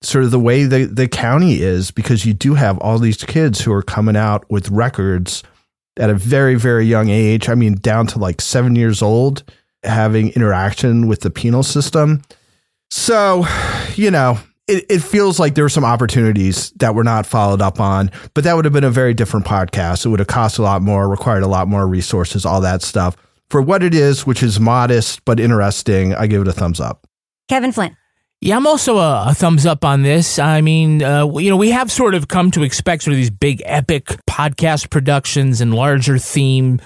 sort of the way the, the county is because you do have all these kids who are coming out with records at a very very young age i mean down to like seven years old having interaction with the penal system. So you know it, it feels like there were some opportunities that were not followed up on, but that would have been a very different podcast. It would have cost a lot more, required a lot more resources, all that stuff. For what it is, which is modest but interesting, I give it a thumbs up. Kevin Flynn. Yeah, I'm also a, a, thumbs up on this. I mean, uh, you know, we have sort of come to expect sort of these big epic podcast productions and larger theme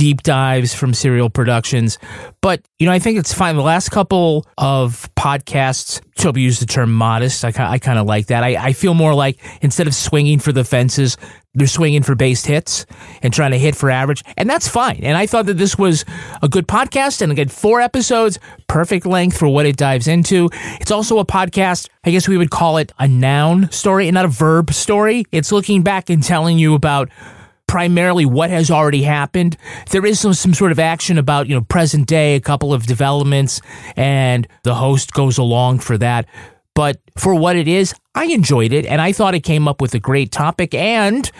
deep dives from serial productions. But, you know, I think it's fine. The last couple of podcasts, Toby used the term modest. I, I kind of like that. I, I feel more like instead of swinging for the fences, they're swinging for based hits and trying to hit for average. And that's fine. And I thought that this was a good podcast and again, four episodes, perfect length for what it dives into. It's also a podcast, I guess we would call it a noun story and not a verb story. It's looking back and telling you about primarily what has already happened. There is some, some sort of action about, you know, present day, a couple of developments, and the host goes along for that. But for what it is, I enjoyed it, and I thought it came up with a great topic, and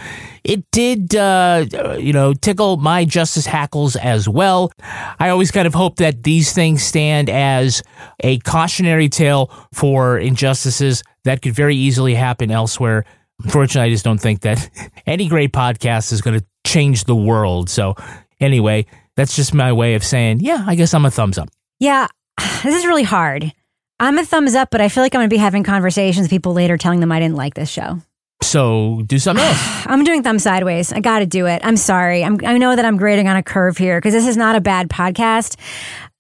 it did, uh, you know, tickle my justice hackles as well. I always kind of hope that these things stand as a cautionary tale for injustices that could very easily happen elsewhere Unfortunately, I just don't think that any great podcast is going to change the world. So, anyway, that's just my way of saying, yeah, I guess I'm a thumbs up. Yeah, this is really hard. I'm a thumbs up, but I feel like I'm going to be having conversations with people later telling them I didn't like this show. So do something else. I'm doing thumb sideways. I got to do it. I'm sorry. I'm, I know that I'm grading on a curve here because this is not a bad podcast.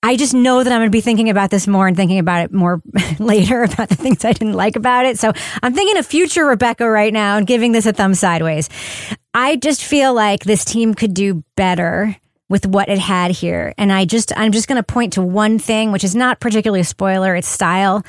I just know that I'm going to be thinking about this more and thinking about it more later about the things I didn't like about it. So I'm thinking of future Rebecca right now and giving this a thumb sideways. I just feel like this team could do better with what it had here. And I just, I'm just going to point to one thing, which is not particularly a spoiler. It's style.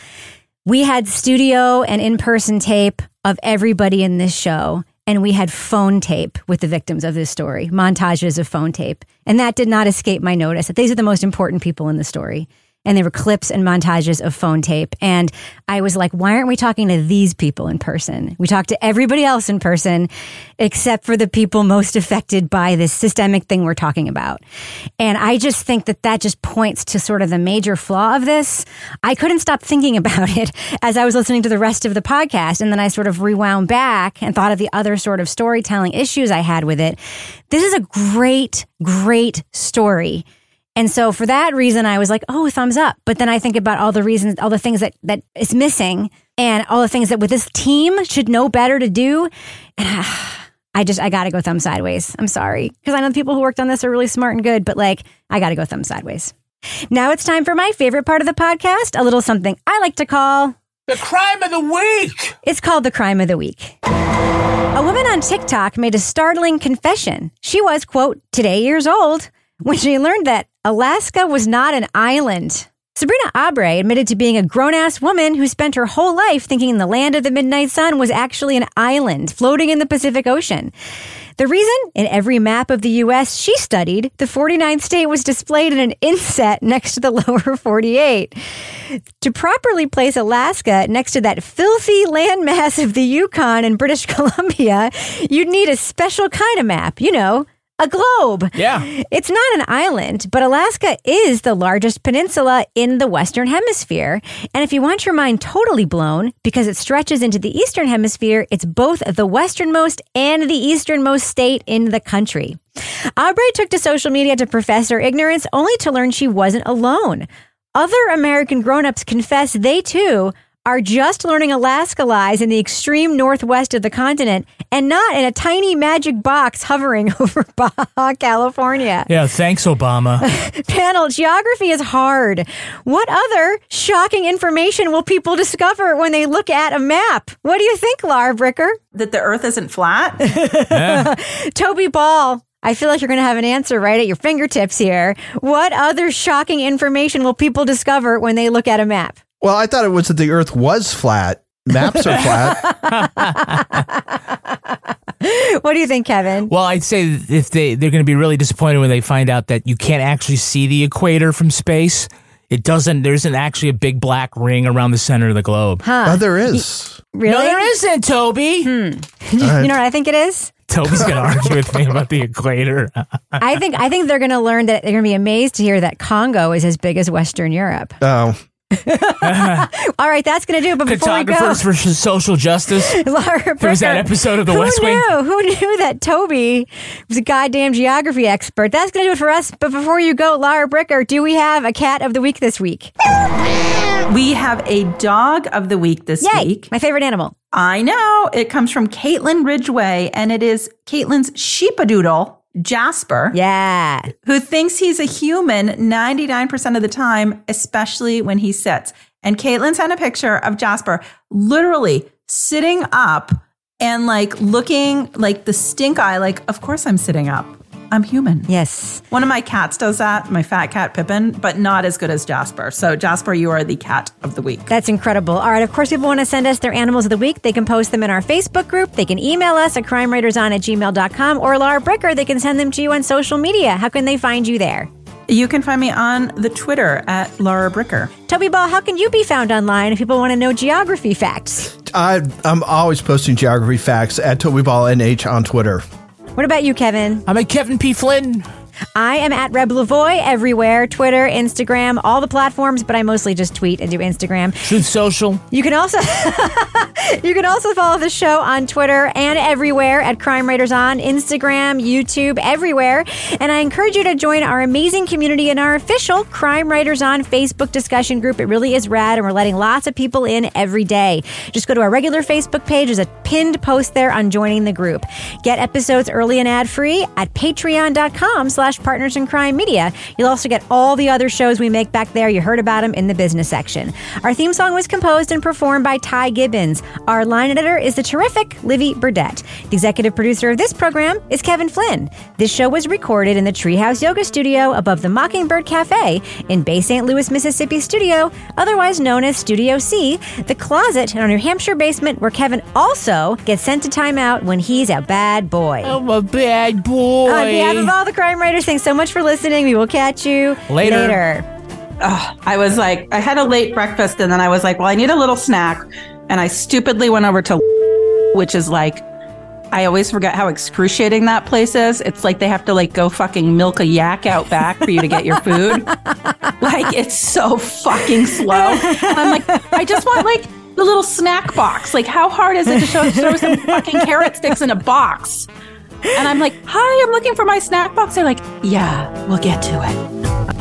We had studio and in person tape of everybody in this show and we had phone tape with the victims of this story, montages of phone tape. And that did not escape my notice that these are the most important people in the story. And they were clips and montages of phone tape. And I was like, why aren't we talking to these people in person? We talk to everybody else in person, except for the people most affected by this systemic thing we're talking about. And I just think that that just points to sort of the major flaw of this. I couldn't stop thinking about it as I was listening to the rest of the podcast. And then I sort of rewound back and thought of the other sort of storytelling issues I had with it. This is a great, great story. And so for that reason, I was like, oh, thumbs up. But then I think about all the reasons, all the things that, that is missing and all the things that with this team should know better to do. And I just, I got to go thumb sideways. I'm sorry. Because I know the people who worked on this are really smart and good, but like, I got to go thumb sideways. Now it's time for my favorite part of the podcast, a little something I like to call the crime of the week. It's called the crime of the week. A woman on TikTok made a startling confession. She was, quote, today years old when she learned that Alaska was not an island. Sabrina Abre admitted to being a grown ass woman who spent her whole life thinking the land of the midnight sun was actually an island floating in the Pacific Ocean. The reason? In every map of the U.S. she studied, the 49th state was displayed in an inset next to the lower 48. To properly place Alaska next to that filthy landmass of the Yukon and British Columbia, you'd need a special kind of map, you know, a globe. Yeah. It's not an island, but Alaska is the largest peninsula in the Western Hemisphere. And if you want your mind totally blown, because it stretches into the Eastern Hemisphere, it's both the westernmost and the easternmost state in the country. Aubrey took to social media to profess her ignorance only to learn she wasn't alone. Other American grown-ups confess they too are just learning Alaska lies in the extreme northwest of the continent and not in a tiny magic box hovering over Baja California. Yeah, thanks, Obama. Panel, geography is hard. What other shocking information will people discover when they look at a map? What do you think, Lara Bricker? That the earth isn't flat? Toby Ball. I feel like you're going to have an answer right at your fingertips here. What other shocking information will people discover when they look at a map? Well, I thought it was that the earth was flat. Maps are flat. what do you think, Kevin? Well, I'd say if they they're going to be really disappointed when they find out that you can't actually see the equator from space. It doesn't. There isn't actually a big black ring around the center of the globe. Huh. Oh, there is. Really? No, there isn't, Toby. Hmm. you right. know what I think it is? Toby's going to argue with me about the equator. I think I think they're going to learn that they're going to be amazed to hear that Congo is as big as Western Europe. Oh, All right, that's going to do. it. But before we go, Cartographers for social justice. Laura There was that Bricker, episode of The who West Wing. Knew? Who knew that Toby was a goddamn geography expert? That's going to do it for us. But before you go, Laura Bricker, do we have a cat of the week this week? We have a dog of the week this Yay, week. my favorite animal. I know. It comes from Caitlin Ridgeway, and it is Caitlin's sheepadoodle, Jasper. Yeah. Who thinks he's a human 99% of the time, especially when he sits. And Caitlin sent a picture of Jasper literally sitting up and like looking like the stink eye, like, of course I'm sitting up. I'm human. Yes. One of my cats does that, my fat cat Pippin, but not as good as Jasper. So, Jasper, you are the cat of the week. That's incredible. All right, of course, people want to send us their animals of the week. They can post them in our Facebook group. They can email us at crimewriterson at gmail.com or Laura Bricker. They can send them to you on social media. How can they find you there? You can find me on the Twitter at Laura Bricker. Toby Ball, how can you be found online if people want to know geography facts? I, I'm always posting geography facts at Toby Ball NH on Twitter. What about you, Kevin? I'm a Kevin P. Flynn. I am at Reb Lavoie everywhere Twitter, Instagram, all the platforms, but I mostly just tweet and do Instagram. Truth Social. You can also you can also follow the show on Twitter and everywhere at Crime Writers on Instagram, YouTube, everywhere. And I encourage you to join our amazing community in our official Crime Writers on Facebook discussion group. It really is rad, and we're letting lots of people in every day. Just go to our regular Facebook page. There's a pinned post there on joining the group. Get episodes early and ad free at patreon.com slash partners in crime media. You'll also get all the other shows we make back there. You heard about them in the business section. Our theme song was composed and performed by Ty Gibbons. Our line editor is the terrific Livy Burdett. The executive producer of this program is Kevin Flynn. This show was recorded in the Treehouse Yoga Studio above the Mockingbird Cafe in Bay St. Louis, Mississippi studio, otherwise known as Studio C, the closet in our New Hampshire basement where Kevin also gets sent to timeout when he's a bad boy. I'm a bad boy. On behalf of all the crime writers, thanks so much for listening. We will catch you Later. later. ugh, I was like, I had a late breakfast and then I was like, well, I need a little snack. And I stupidly went over to, which is like, I always forget how excruciating that place is. It's like they have to like go fucking milk a yak out back for you to get your food. like it's so fucking slow. And I'm like, I just want like the little snack box. Like, how hard is it to show, throw some fucking carrot sticks in a box? And I'm like, hi, I'm looking for my snack box. They're like, yeah, we'll get to it.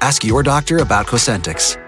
Ask your doctor about Cosentyx.